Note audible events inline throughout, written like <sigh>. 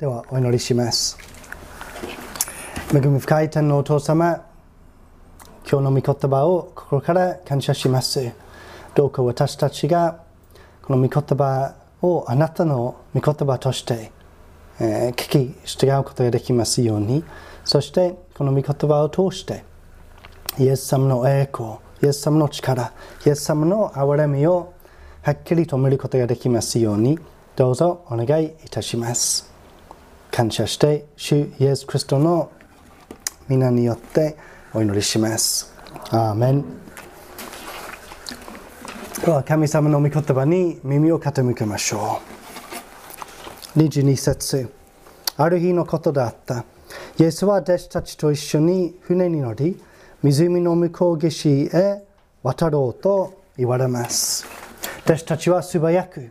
ではお祈りします。恵み深い天のお父様今日の御言葉を心から感謝します。どうか私たちがこの御言葉をあなたの御言葉として、え、聞き従うことができますようにそしてこの御言葉を通してイエス様の栄光イエス様の力イエス様の憐れみをはっきりと見ることができますようにどうぞお願いいたします。感謝して主イエス・クリストの皆によってお祈りします。アーメン。では神様の御言葉に耳を傾けましょう。22節。ある日のことだった。イエスは弟子たちと一緒に船に乗り湖の向こう岸へ渡ろうと言われます。弟子たちは素早く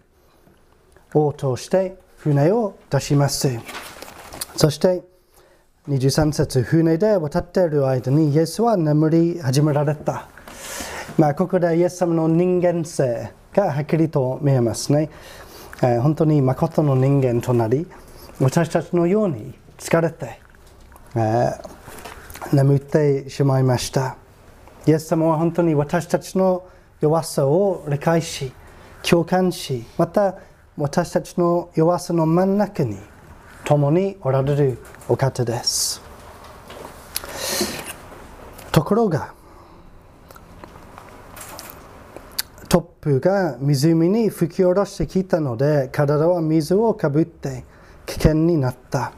応答して船を出します。そして23節船で渡っている間にイエスは眠り始められた、まあ、ここでイエス様の人間性がはっきりと見えますね、えー、本当に誠の人間となり私たちのように疲れて、えー、眠ってしまいました。イエス様は本当に私たちの弱さを理解し共感しまた私たちの弱さの真ん中に共におられるお方です。ところがトップが湖に吹き下ろしてきたので体は水をかぶって危険になった。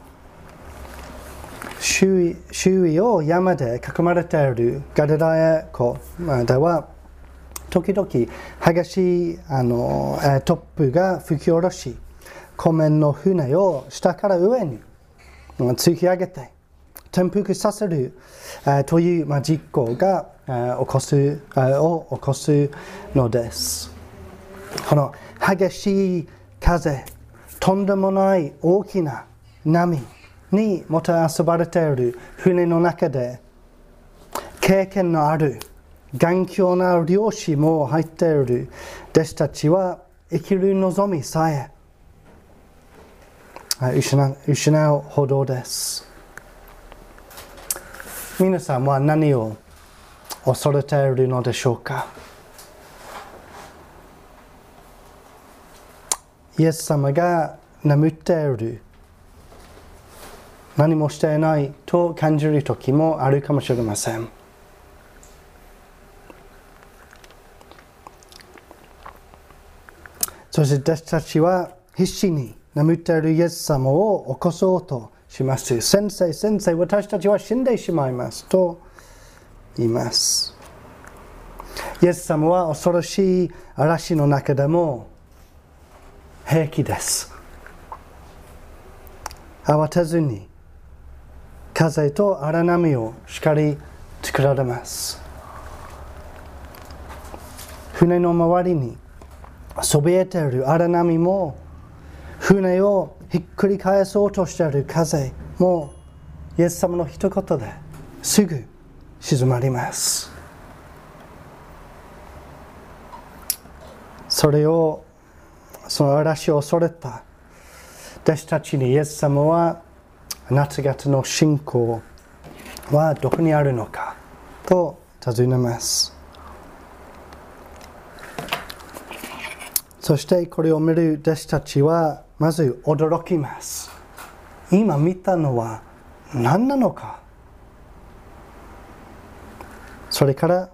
周囲周囲を山で囲まれているガリラヤ湖では時々激しいあのトップが吹き下ろし湖面の船を下から上に突き上げて転覆させるという、まあ、実行が起こすを起こすのです。この激しい風、とんでもない大きな波にもてあそばれている船の中で経験のある頑強な漁師も入っている弟子たちは生きる望みさえ失うほどです。皆さんは何を恐れているのでしょうかイエス様が眠っている何もしていないと感じる時もあるかもしれません。そして私たちは必死に眠っているイエス様を起こそうとします。先生、先生、私たちは死んでしまいますと言います。イエス様は恐ろしい嵐の中でも平気です。慌てずに風と荒波をしっかり作られます。船の周りにそびえている荒波も船をひっくり返そうとしている風もイエス様の一言ですぐ静まります。それをその嵐を恐れた弟子たちにイエス様はあなた方の信仰はどこにあるのかと尋ねます。そしてこれを見る弟子たちはまず驚きます。今見たのは何なのか？それから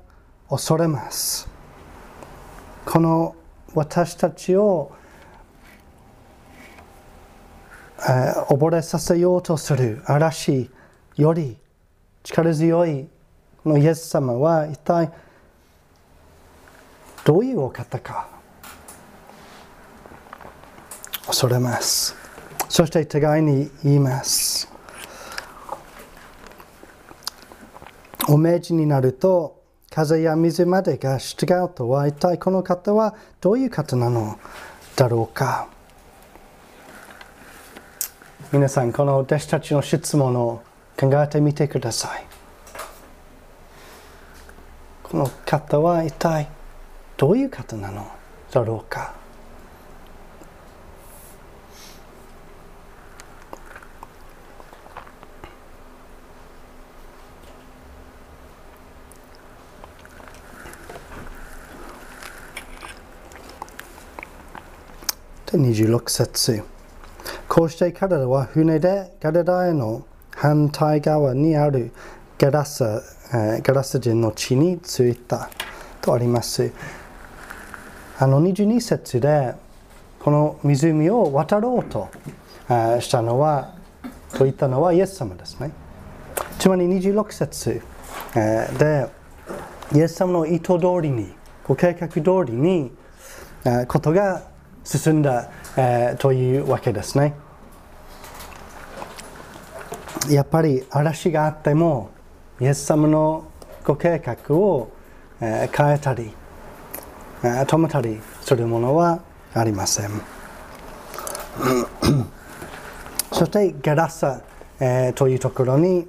恐れます。この私たちを、えー、溺れさせようとする嵐より力強いのイエス様は一体どういうお方か？恐れます。そして互いに言います。お命じになると風や水までが従うとは一体この方はどういう方なの？だろうか。皆さんこの弟子たちの質問を考えてみてください。この方は一体どういう方なの？だろうか。26節こうして彼らは船でガリラへの反対側にあるゲラサ,、えー、ゲラサ人の地に着いたとあります。あの22節でこの湖を渡ろうとしたのはと言ったのはイエス様ですね。つまり26節でイエス様の意図通りにご計画通りにことが進んだえというわけですね。やっぱり嵐があってもイエス様のご計画をえ変えたりえ止めたりするものはありません。そしてゲラサ、えー、というところに、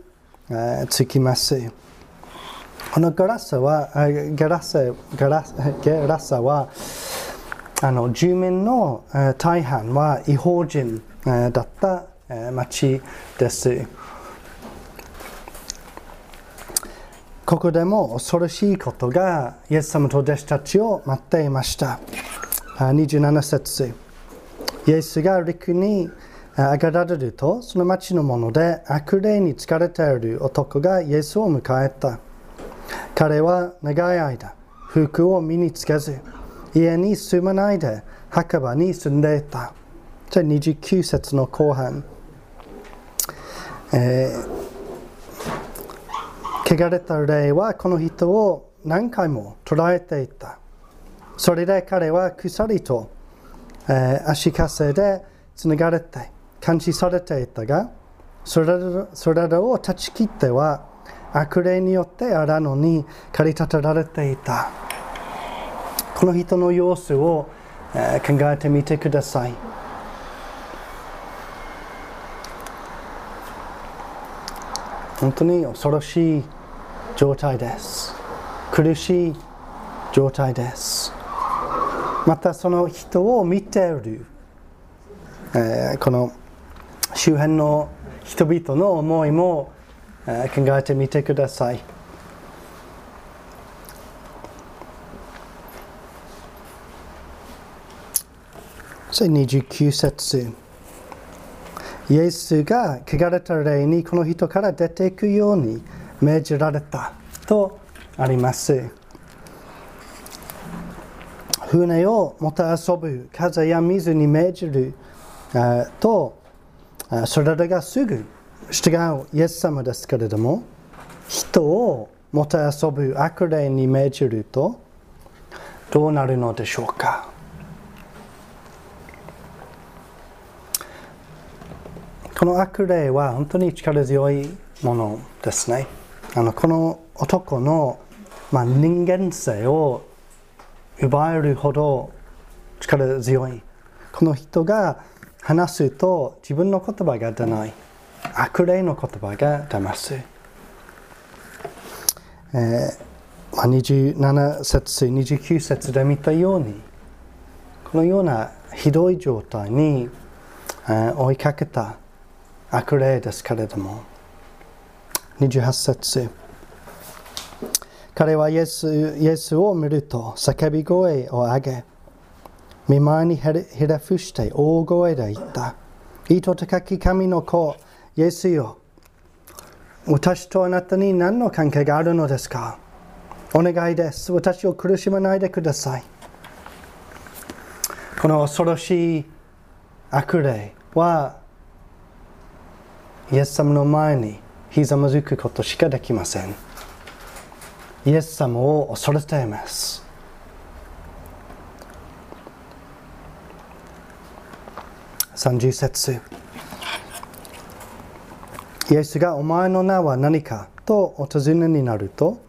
えー、つきます。このゲラサは、ゲラサゲラゲラサはあの住民の大半は違法人だった町です。ここでも恐ろしいことがイエス様と弟子たちを待っていました。27節イエスが陸に上げられると、その町の者で悪霊に疲れている男がイエスを迎えた。彼は長い間、服を身につけず、家に住まないで墓場に住んでいた。じゃあ29節の後半。えー、汚れた霊はこの人を何回も捉えていた。それで彼は鎖と、えー、足かせでつながれて監視されていたが、それそれらを断ち切っては悪霊によって荒野に駆り立てられていた。この人の様子を、考えてみてください。本当に恐ろしい状態です。苦しい状態です。またその人を見ている、えー、この周辺の人々の思いも、えー、考えてみてください。29節イエスが汚れた霊にこの人から出ていくように命じられたとあります。船をもた遊ぶ風や水に命じるとそれらがすぐ従うイエス様ですけれども人をもた遊ぶ悪霊に命じるとどうなるのでしょうかこの悪霊は本当に力強いものですね。あのこの男の、まあ、人間性を奪えるほど力強い。この人が話すと自分の言葉が出ない。悪霊の言葉が出ます、えー、27節29節で見たようにこのようなひどい状態に、えー、追いかけた。悪霊ですけれども28節彼はイエスイエスを見ると叫び声を上げ、見舞いにひれ伏して大声で言った。意図高き神の子、イエスよ。私とあなたに何の関係があるのですか？お願いです。私を苦しまないでください。この恐ろしい悪霊は、イエス様の前にひざまずくことしかできません。イエス様を恐れています。30節イエスがお前の名は何かとお尋ねになると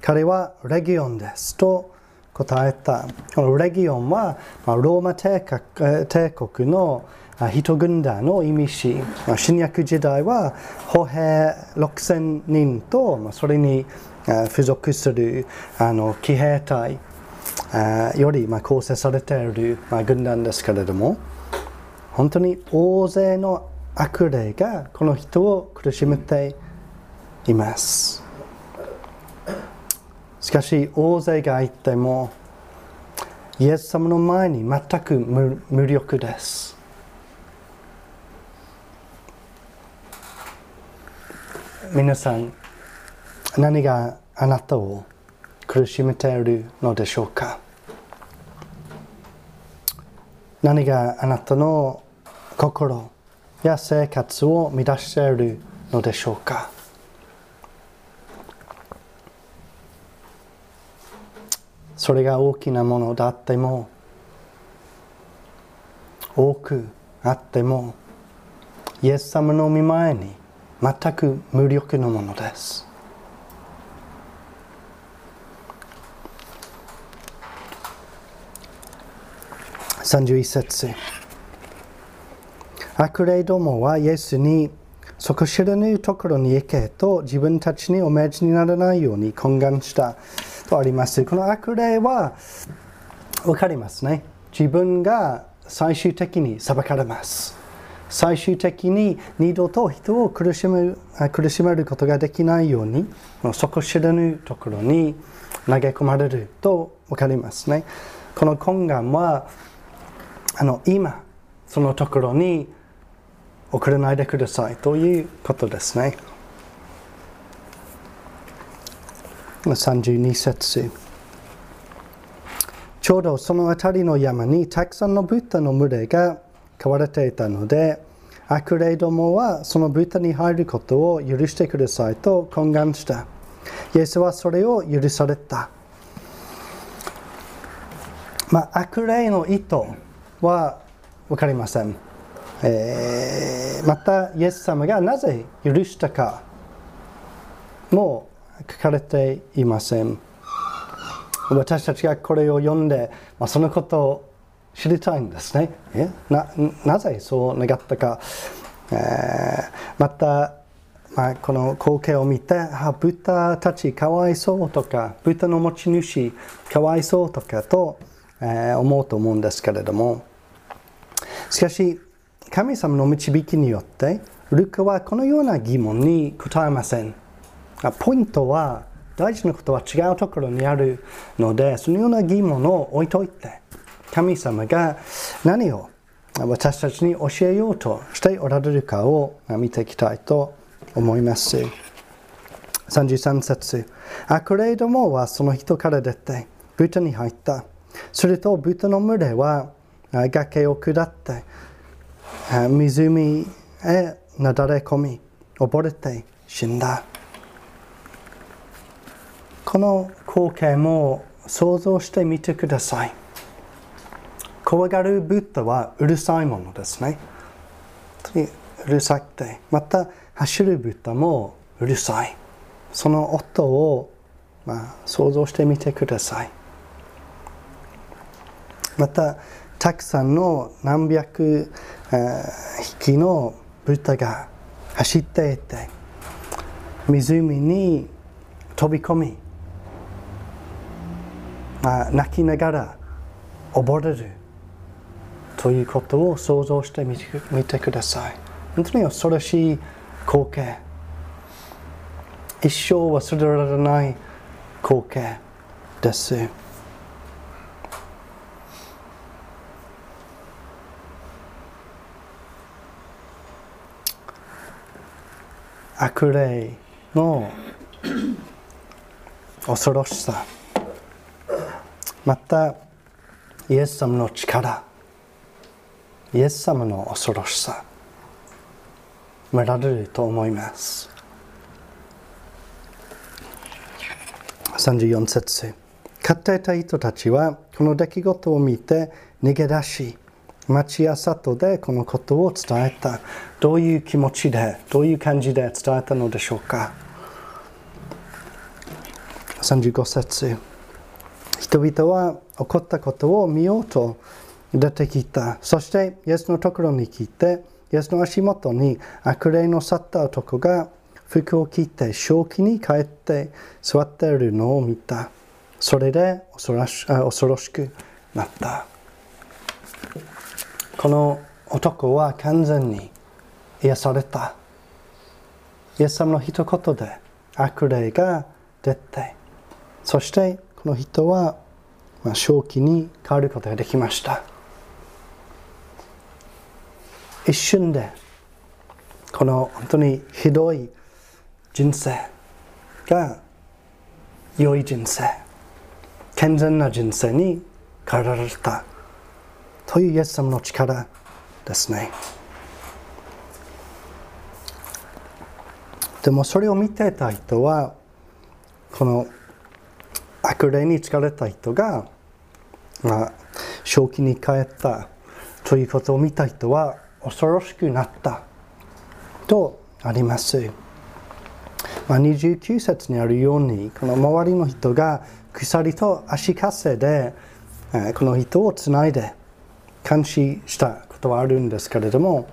彼はレギオンですと答えたこのレギオンはローマ帝国帝国の人軍団の意味し新約時代は歩兵6000人とそれに付属するあの騎兵隊より構成されている軍団ですけれども本当に大勢の悪霊がこの人を苦しめていますしかし大勢がいてもイエス様の前に全く無力です皆さん何があなたを苦しめているのでしょうか？何があなたの心や生活を乱しているのでしょうか？それが大きなものであっても多くあってもイエス様の御前に全く無力のものです。31節。悪霊どもはイエスに底知らぬところに行けと自分たちにお命じにならないように懇願した。とあります。この悪霊は分かりますね。自分が最終的に裁かれます。最終的に二度と人を苦しめ苦しめることができないように底知らぬところに投げ込まれると分かりますね。この懇願はあの今そのところに送らないでくださいということですね。32節。ちょうどその辺りの山にたくさんの豚の群れが飼われていたので悪霊どもはその豚に入ることを許してくださいと懇願した。イエスはそれを許された。まあ悪霊の意図は分かりません、えー、またイエス様がなぜ許したかも書かれていません。私たちがこれを読んで、まあ、そのことを知りたいんですね。ななぜそう願ったか、えー、また、まあ、この光景を見てあ豚たちかわいそうとか豚の持ち主かわいそうとかと、えー、思うと思うんですけれども。しかし、神様の導きによって、ルカはこのような疑問に答えません。ポイントは、大事なことは違うところにあるので、そのような疑問を置いといて、神様が何を私たちに教えようとしておられるかを見ていきたいと思います。33節悪霊どもはその人から出て、豚に入った。すると豚の群れは崖を下って湖へなだれ込み溺れて死んだこの光景も想像してみてください怖がるブッダはうるさいものですね。うるさくて。また走るブッダもうるさい。その音を、まあ、想像してみてください。またたくさんの何百匹の豚が走っていて湖に飛び込み、まあ、泣きながら溺れる。ということを想像してみてください。本当に恐ろしい光景。一生忘れられない光景です。悪霊の恐ろしさ。またイエス様の力。イエス様の恐ろしさ。見られると思います。34節。買っていた人たちはこの出来事を見て逃げ出し町や里でこのことを伝えた。どういう気持ちでどういう感じで伝えたのでしょうか。35節。人々は起こったことを見ようと出てきた。そしてイエスのところに来てイエスの足元に悪霊の去った男が服を着て正気に帰って座っているのを見た。それで恐ろしくなった。この男は完全に癒された。イエス様の一言で悪霊が出て、そしてこの人は、正気に変わることができました。一瞬でこの本当にひどい人生が良い人生健全な人生に変えられたというイエス様の力ですね。でもそれを見てた人はこの悪霊に疲れた人が、まあ、正気に帰ったということを見た人は恐ろしくなった。とあります。まあ、29節にあるようにこの周りの人が鎖と足かせでこの人をつないで監視したことはあるんですけれども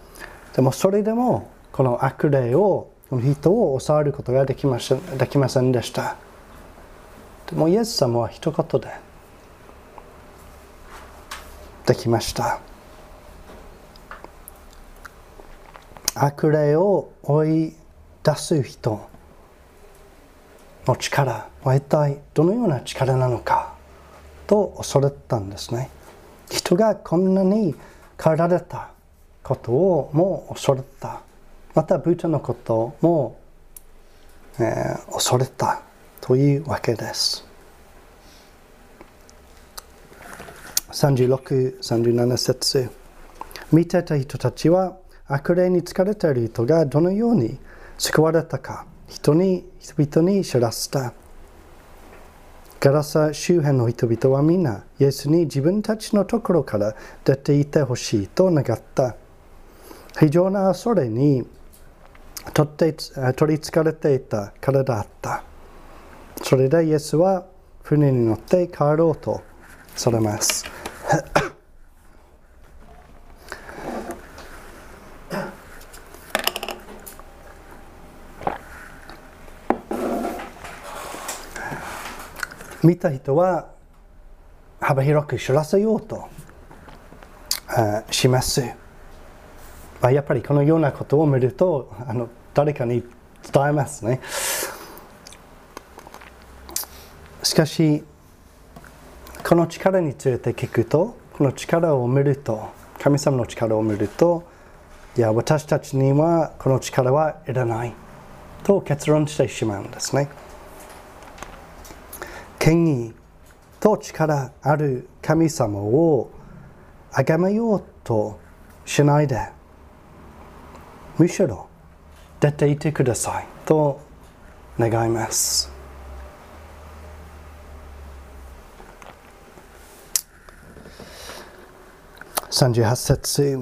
でもそれでもこの悪霊をこの人を抑えることができませんできませんでした。でもイエス様は一言でできました。悪霊を追い出す人の力は一体どのような力なのかと恐れたんですね。人がこんなに変えられたことをもう恐れたまたブータのことも、えー、恐れたというわけです。36、37節。見てた人たちは悪霊に疲れている人がどのように救われたか人に人々に知らせた。ガラサ周辺の人々は皆、イエスに自分たちのところから出ていてほしいと願った。非常な恐れに取って取りつかれていたからだった。それでイエスは船に乗って帰ろうとされます。見た人は幅広く知らせようとします。あ、やっぱりこのようなことを見るとあの誰かに伝えますね。しかしこの力について聞くとこの力を見ると神様の力を見るといや私たちにはこの力はいらないと結論してしまうんですね。権威と力ある神様を崇めようとしないでむしろ出ていてくださいと願います38節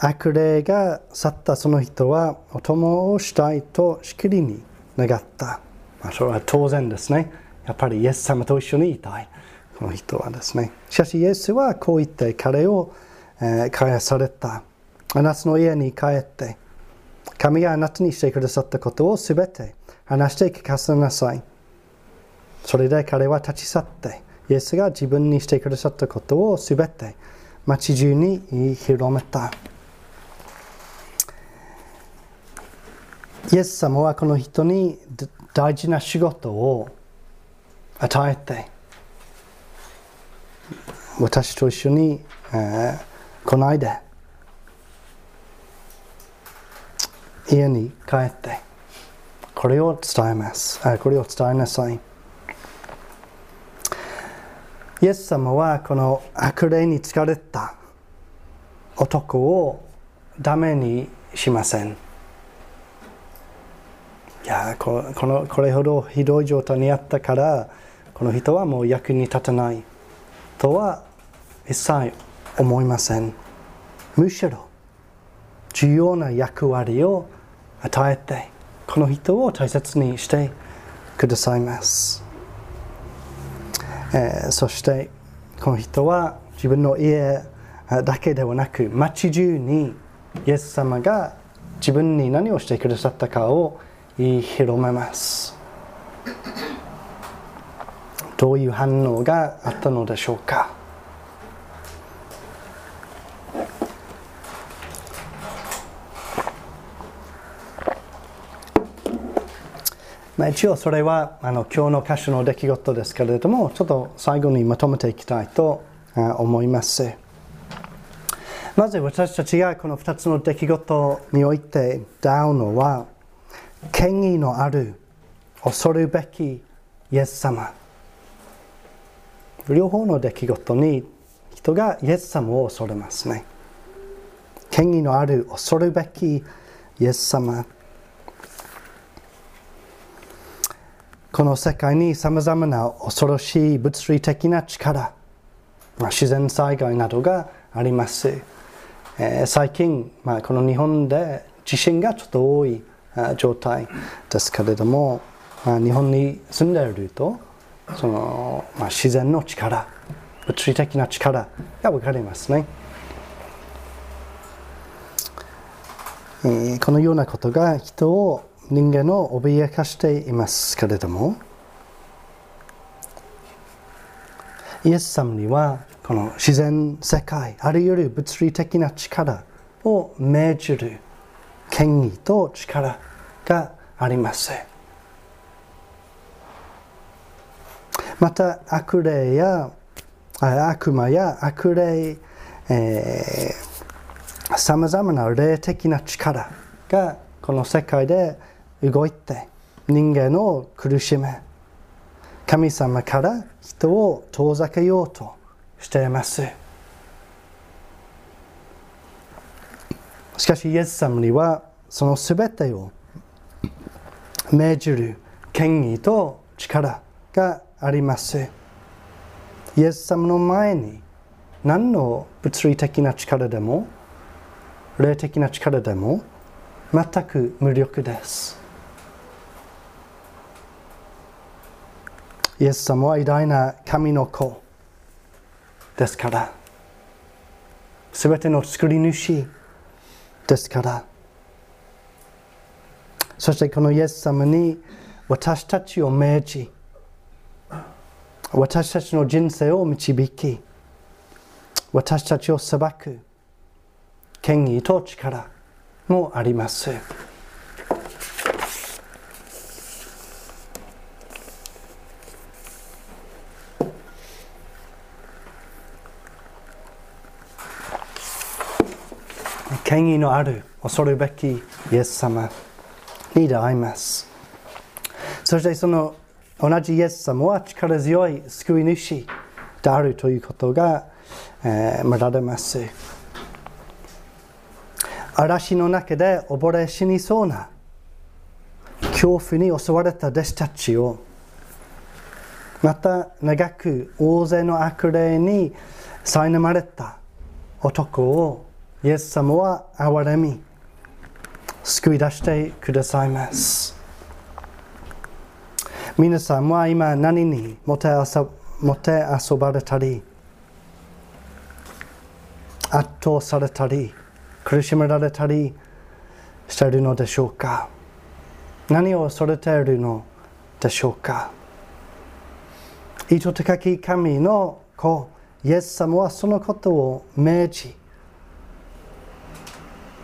悪霊が去ったその人はお供をしたいとしきりに願った。まあ、それは当然ですね。やっぱりイエス様と一緒にいたい。この人はですね。しかしイエスはこう言って彼を、えー、返された。あなたの家に帰って神があなたにしてくださったことをすべて話して聞かせなさい。それで彼は立ち去ってイエスが自分にしてくださったことをすべて町中に広めた。イエス様はこの人に大事な仕事を与えて私と一緒に、えー、来ないで家に帰ってこれを伝えます。これを伝えなさい。イエス様はこの悪霊に疲れた男をダメにしません。いやこのこれほどひどい状態にあったからこの人はもう役に立たないとは一切思いません。むしろ重要な役割を与えてこの人を大切にしてくださいます、えー、そしてこの人は自分の家だけではなく町中にイエス様が自分に何をしてくださったかを言い広めます。どういう反応があったのでしょうか？まあ、一応それはあの今日の歌詞の出来事ですけれどもちょっと最後にまとめていきたいと思います。まず私たちがこの2つの出来事において出会うのは権威のある恐るべきイエス様。両方の出来事に人がイエス様を恐れますね。権威のある恐るべきイエス様。この世界にさまざまな恐ろしい物理的な力、まあ、自然災害などがあります、えー、最近、まあ、この日本で地震がちょっと多い状態ですけれども、まあ、日本に住んでいるとその、まあ、自然の力物理的な力が分かりますね、えー、このようなことが人を人間を脅かしていますけれどもイエス様にはこの自然世界あるいは物理的な力を命じる権威と力があります。また悪霊や悪魔や悪霊さまざまな霊的な力がこの世界で動いて人間を苦しめ神様から人を遠ざけようとしています。しかしイエス様にはその全てを命じる権威と力がありますイエス様の前に何の物理的な力でも霊的な力でも全く無力です。イエス様は偉大な神の子ですからすべての作り主ですからそしてこのイエス様に私たちを命じ私たちの人生を導き私たちを裁く権威と力もあります。権威のある恐るべきイエス様に出会います。そしてその同じイエス様は力強い救い主であるということが、えー、見られます。嵐の中で溺れ死にそうな恐怖に襲われた弟子たちをまた長く大勢の悪霊に苛まれた男をイエス様は憐れみ救い出してくださいます皆さんは今何にもてもて遊ばれたり圧倒されたり苦しめられたりしているのでしょうか？何を恐れているのでしょうか？意図高き神の子イエス様はそのことを命じ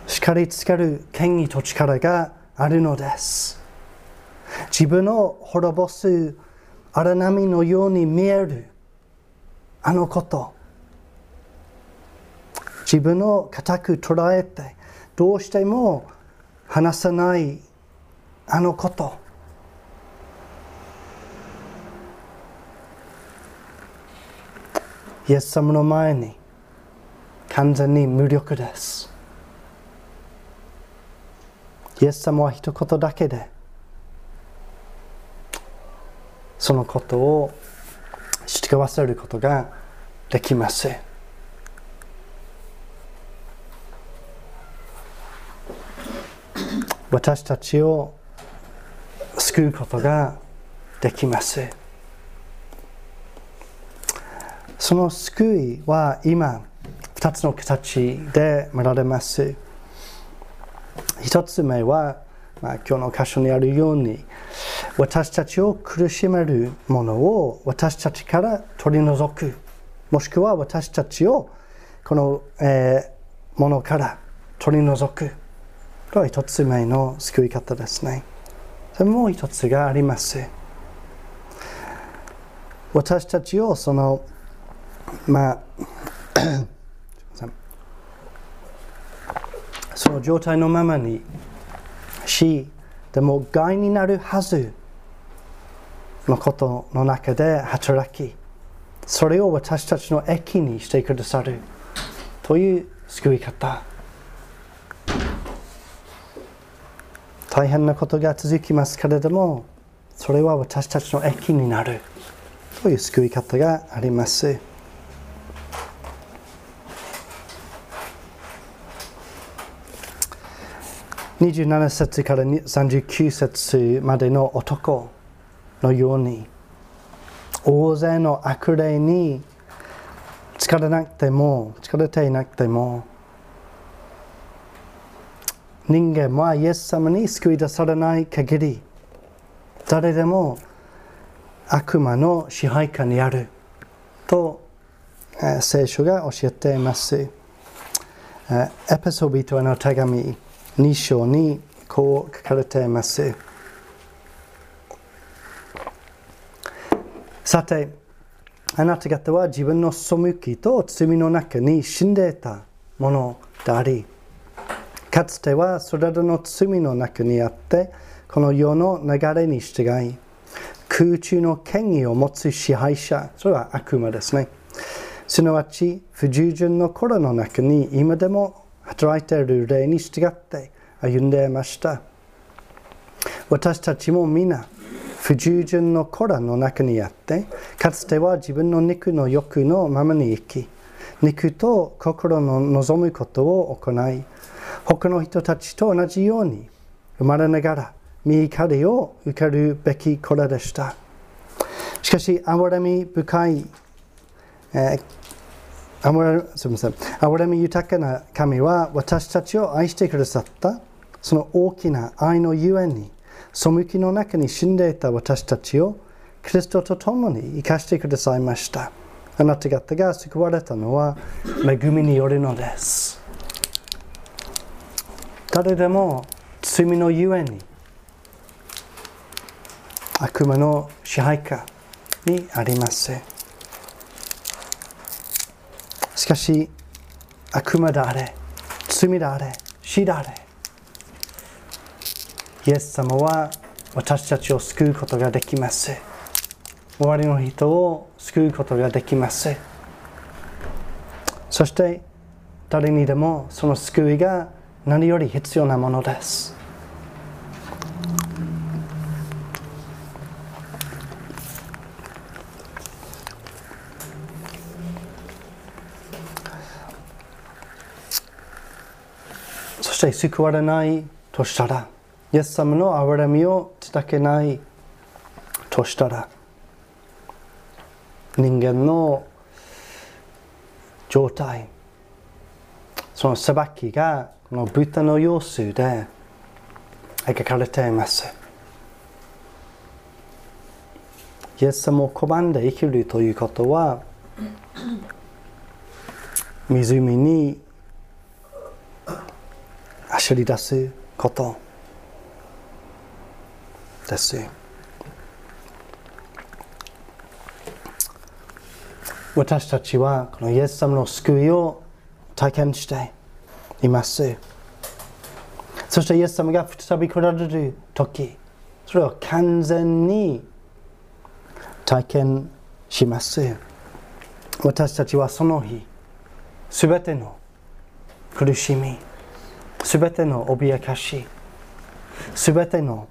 叱りつける権威と力があるのです。自分を滅ぼす荒波のように見える。あのこと。自分を固く捉えてどうしても話さないあのこと。イエス様の前に完全に無力です。イエス様は一言だけでそのことを従わせることができます。私たちを救うことができます。その救いは今2つの形で見られます。一つ目は、まあ、今日の箇所にあるように私たちを苦しめるものを私たちから取り除くもしくは私たちをこの、えー、ものから取り除く。これは一つ目の救い方ですね。それもう一つがあります。私たちをそのまあ <coughs> その状態のままにしでも害になるはずのことの中で働きそれを私たちの益にしてくださるという救い方大変なことが続きますけれどもそれは私たちの益になるという救い方があります。27節から39節までの男のように大勢の悪霊に疲れなくても疲れていなくても人間はイエス様に救い出されない限り誰でも悪魔の支配下にあると聖書が教えています。エペソビトへの手紙2章にこう書かれています。さて、あなた方は自分の背きと罪の中に死んでいたものであり、かつてはそれらの罪の中にあって、この世の流れに従い、空中の権威を持つ支配者、それは悪魔ですね。すなわち、不従順の頃の中に今でも働いている霊に従って歩んでいました。私たちも皆、不従順の子らの中にあって、かつては自分の肉の欲のままに生き、肉と心の望むことを行い、他の人たちと同じように生まれながら見怒りを受けるべき子らでした。しかし、憐れみ深い、えーあわすみません。憐れみ豊かな神は私たちを愛してくださったその大きな愛のゆえに背きの中に死んでいた私たちをキリストと共に生かしてくださいました。あなた方が救われたのは恵みによるのです。誰でも罪のゆえに悪魔の支配下にあります。しかし悪魔であれ罪であれ死であれイエス様は私たちを救うことができます。終わりの人を救うことができます。そして誰にでもその救いが何より必要なものです。そして救われないとしたら、イエス様の憐れみを伝けないとしたら、人間の状態、その裁きがこの豚の様子で描かれています。イエス様を拒んで生きるということは、湖に走り出すことです。私たちはこのイエス様の救いを体験しています。そしてイエス様が再び来られる時、それを完全に体験します。私たちはその日、すべての苦しみ、すべての脅かし、すべての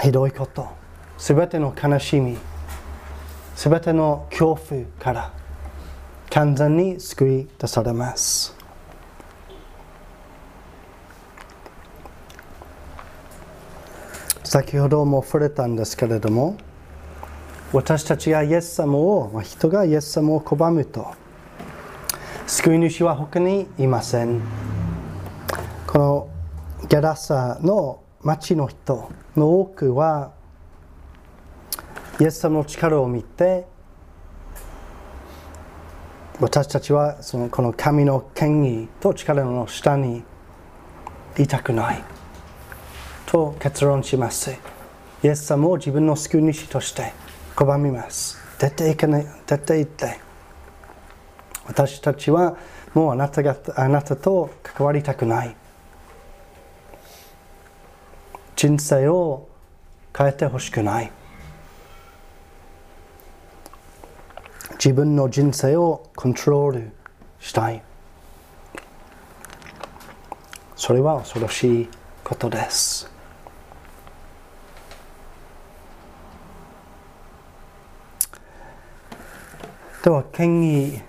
ひどいこと、すべての悲しみ、すべての恐怖から完全に救い出されます。先ほども触れたんですけれども、私たちがイエス様を、人がイエス様を拒むと、救い主は他にいません。このギャラサの町の人の多くはイエス様の力を見て私たちはそのこの神の権威と力の下にいたくないと結論します。イエス様を自分の救い主として拒みます。出ていかない出て行って私たちはもうあなたがあなたと関わりたくない。人生を変えてほしくない自分の人生をコントロールしたいそれは恐ろしいことですでは権威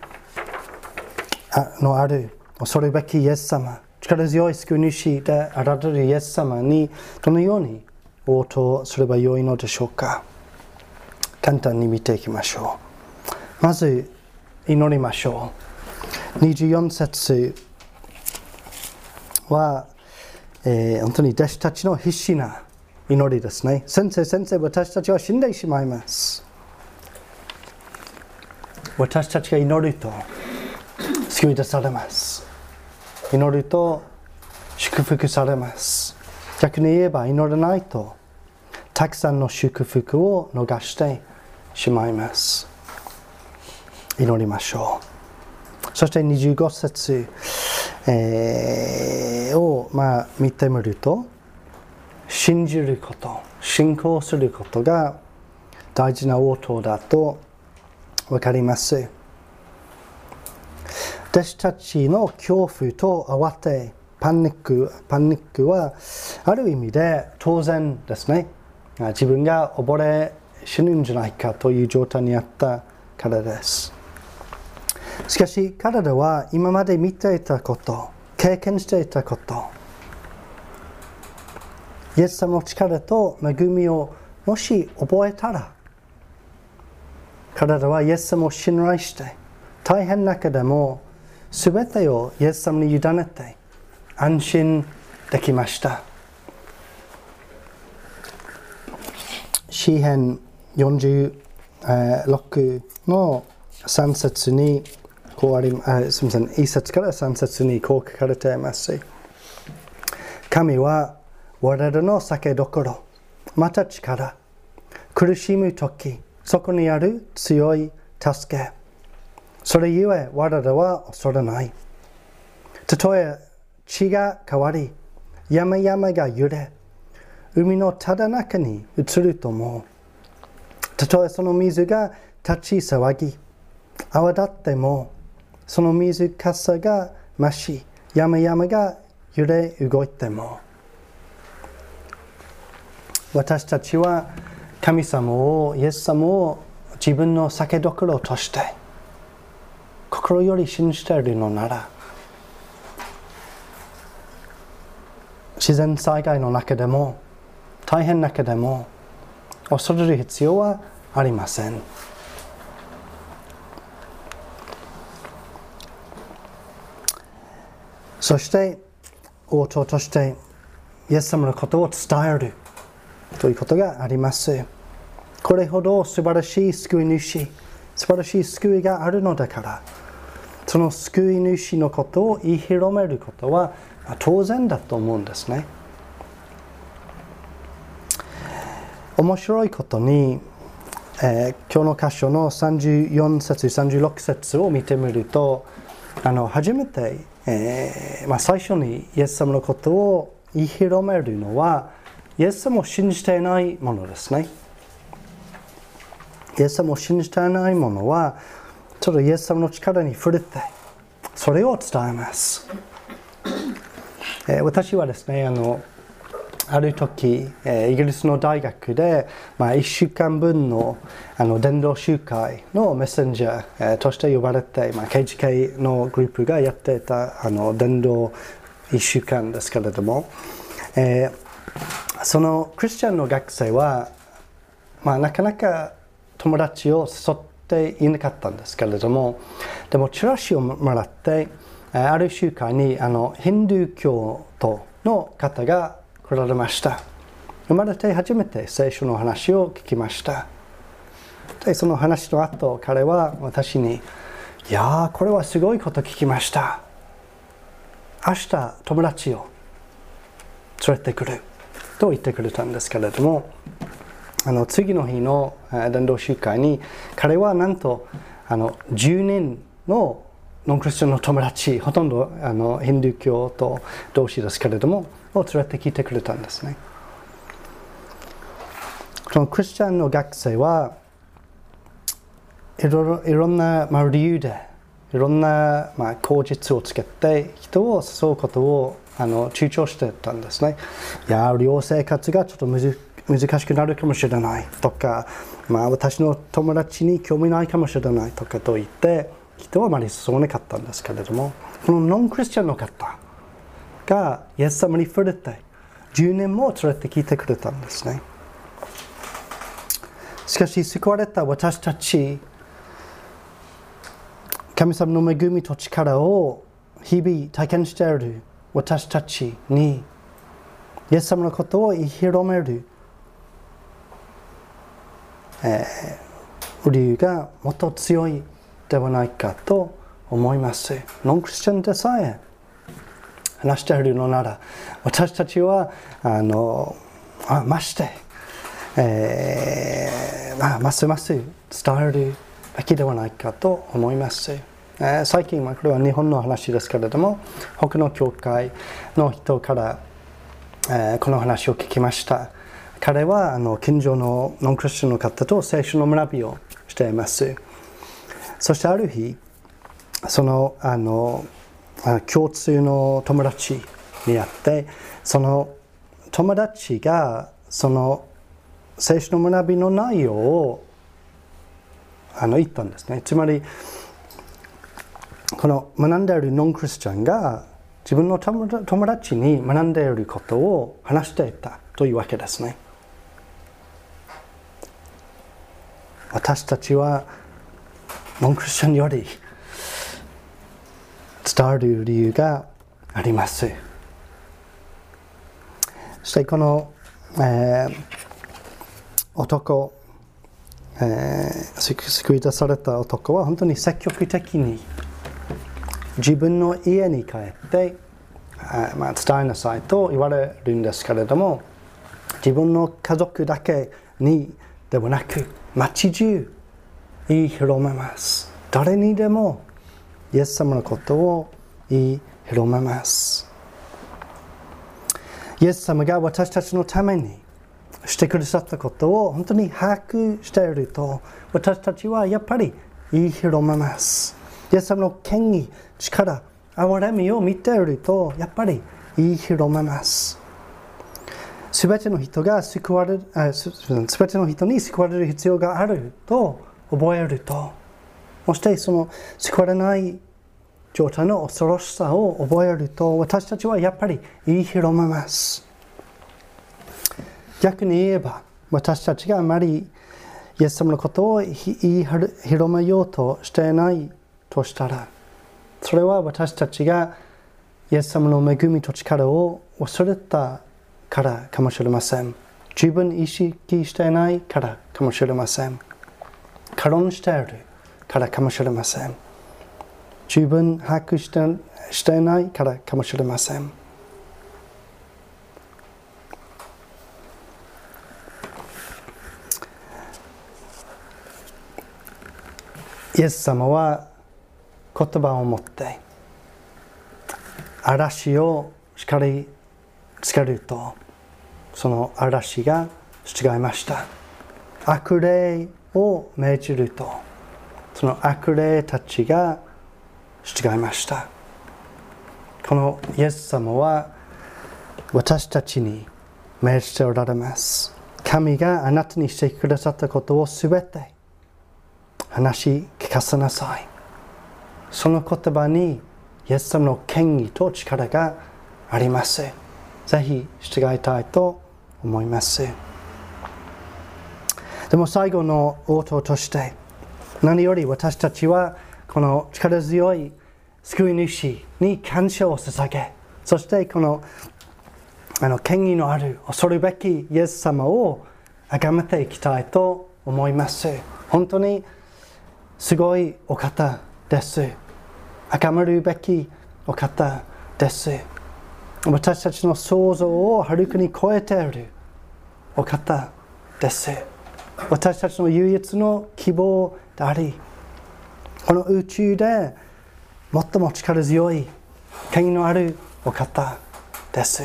のある恐るべきイエス様力強い救い主であられるイエス様にどのように応答すればよいのでしょうか。簡単に見ていきましょう。まず祈りましょう。24節は、えー、本当に弟子たちの必死な祈りですね。先生先生私たちは死んでしまいます。私たちが祈ると救い出されます。祈ると祝福されます。逆に言えば祈らないとたくさんの祝福を逃してしまいます。祈りましょう。そして25節、えー、を、まあ、見てみると信じること信仰することが大事な応答だと分かります。私たちの恐怖と慌てパニックパニックはある意味で当然ですね。自分が溺れ死ぬんじゃないかという状態にあったからです。しかし彼らは今まで見ていたこと経験していたことイエス様の力と恵みをもし覚えたら彼らはイエス様を信頼して大変な中でも全てをイエス様に委ねて安心できました詩編46の3節にこうありあすみません1節から3節にこう書かれています神は我らの酒どころまた力苦しむ時そこにある強い助け。それゆえ我らは恐れない。たとえ地が変わり、山々が揺れ、海のただ中に移るとも、たとえその水が立ち騒ぎ、泡立っても、その水かさが増し、山々が揺れ動いても、私たちは神様をイエス様を自分の酒どころとして心より信じているのなら自然災害の中でも大変な中でも恐れる必要はありませんそして応答としてイエス様のことを伝えるということがあります。これほど素晴らしい救い主、素晴らしい救いがあるのだから、その救い主のことを言い広めることは当然だと思うんですね。面白いことに、えー、今日の箇所の34節36節を見てみるとあの初めて、えーまあ、最初にイエス様のことを言い広めるのはイエス様を信じていないものですね。イエス様を信じていないものは、ちょっとイエス様の力に触れて、それを伝えます。えー、私はですね、あの、ある時、えー、イギリスの大学で、まあ、1週間分のあの伝道集会のメッセンジャー、えー、として呼ばれて、まあ、KGK のグループがやっていたあの伝道1週間ですけれども、えーそのクリスチャンの学生は、まあ、なかなか友達を誘っていなかったんですけれどもでもチラシをもらってある集会にあのヒンドゥー教徒の方が来られました。生まれて初めて聖書の話を聞きました。でその話の後彼は私に「いやーこれはすごいこと聞きました。明日友達を連れてくる」と言ってくれたんですけれどもあの次の日の伝道集会に彼はなんとあの10年のノンクリスチャンの友達ほとんどあのヒンドゥー教と同士ですけれどもを連れてきてくれたんですねそのクリスチャンの学生はいろいろんな、まあ、理由でいろんな、まあ、口実をつけて人を誘うことをあの躊躇してたんですね。いや寮生活がちょっと難難しくなるかもしれないとか、まあ、私の友達に興味ないかもしれないとかと言って人はあまり進まなかったんですけれどもこのノンクリスチャンの方がイエス様に触れて10年も連れてきてくれたんですね。しかし救われた私たち神様の恵みと力を日々体験している私たちにイエス様のことを広める、えー、理由がもっと強いではないかと思います。ノンクリスチャンでさえ話しているのなら私たちはあのあまして、えーまあ、ますます伝えるべきではないかと思います。えー、最近、まあ、これは日本の話ですけれども他の教会の人から、えー、この話を聞きました彼はあの近所のノンクリスチャンの方と聖書の学びをしていますそしてある日そのあの共通の友達に会ってその友達がその聖書の学びの内容をあの言ったんですねつまりこの学んでいるノンクリスチャンが自分の友達に学んでいることを話していたというわけですね。私たちはノンクリスチャンより伝わる理由があります。そしてこの、えー、男、えー、救い出された男は本当に積極的に自分の家に帰って、まあ、伝えなさいと言われるんですけれども自分の家族だけにではなく町中言い広めます。誰にでもイエス様のことを言い広めます。イエス様が私たちのためにしてくださったことを本当に把握していると私たちはやっぱり言い広めます。イエス様の権威力、憐れみを見ていると、やっぱり言い広めます。すべての人が救われる、すべての人に救われる必要があると覚えると、そしてその救われない状態の恐ろしさを覚えると、私たちはやっぱり言い広めます。逆に言えば、私たちがあまりイエス様のことを言い広めようとしていないとしたら、それは私たちがイエス様の恵みと力を忘れたからかもしれません。自分意識していないからかもしれません。過論しているからかもしれません。十分把握してしていないからかもしれません。イエス様は言葉を持って嵐をしかりつけるとその嵐が違いました。悪霊を命じるとその悪霊たちが違いました。このイエス様は私たちに命じておられます。神があなたにしてくださったことをすべて話聞かせなさい。その言葉にイエス様の権威と力があります。ぜひ従いたいと思います。でも最後の応答として何より私たちはこの力強い救い主に感謝を捧げそしてこのあの権威のある恐るべきイエス様を崇めていきたいと思います。本当にすごいお方です。崇めるべきお方です。私たちの想像をはるかに超えているお方です。私たちの唯一の希望でありこの宇宙で最も力強い権威のあるお方です。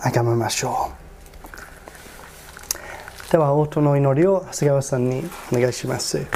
あがめましょう。では応答の祈りを長谷川さんにお願いします。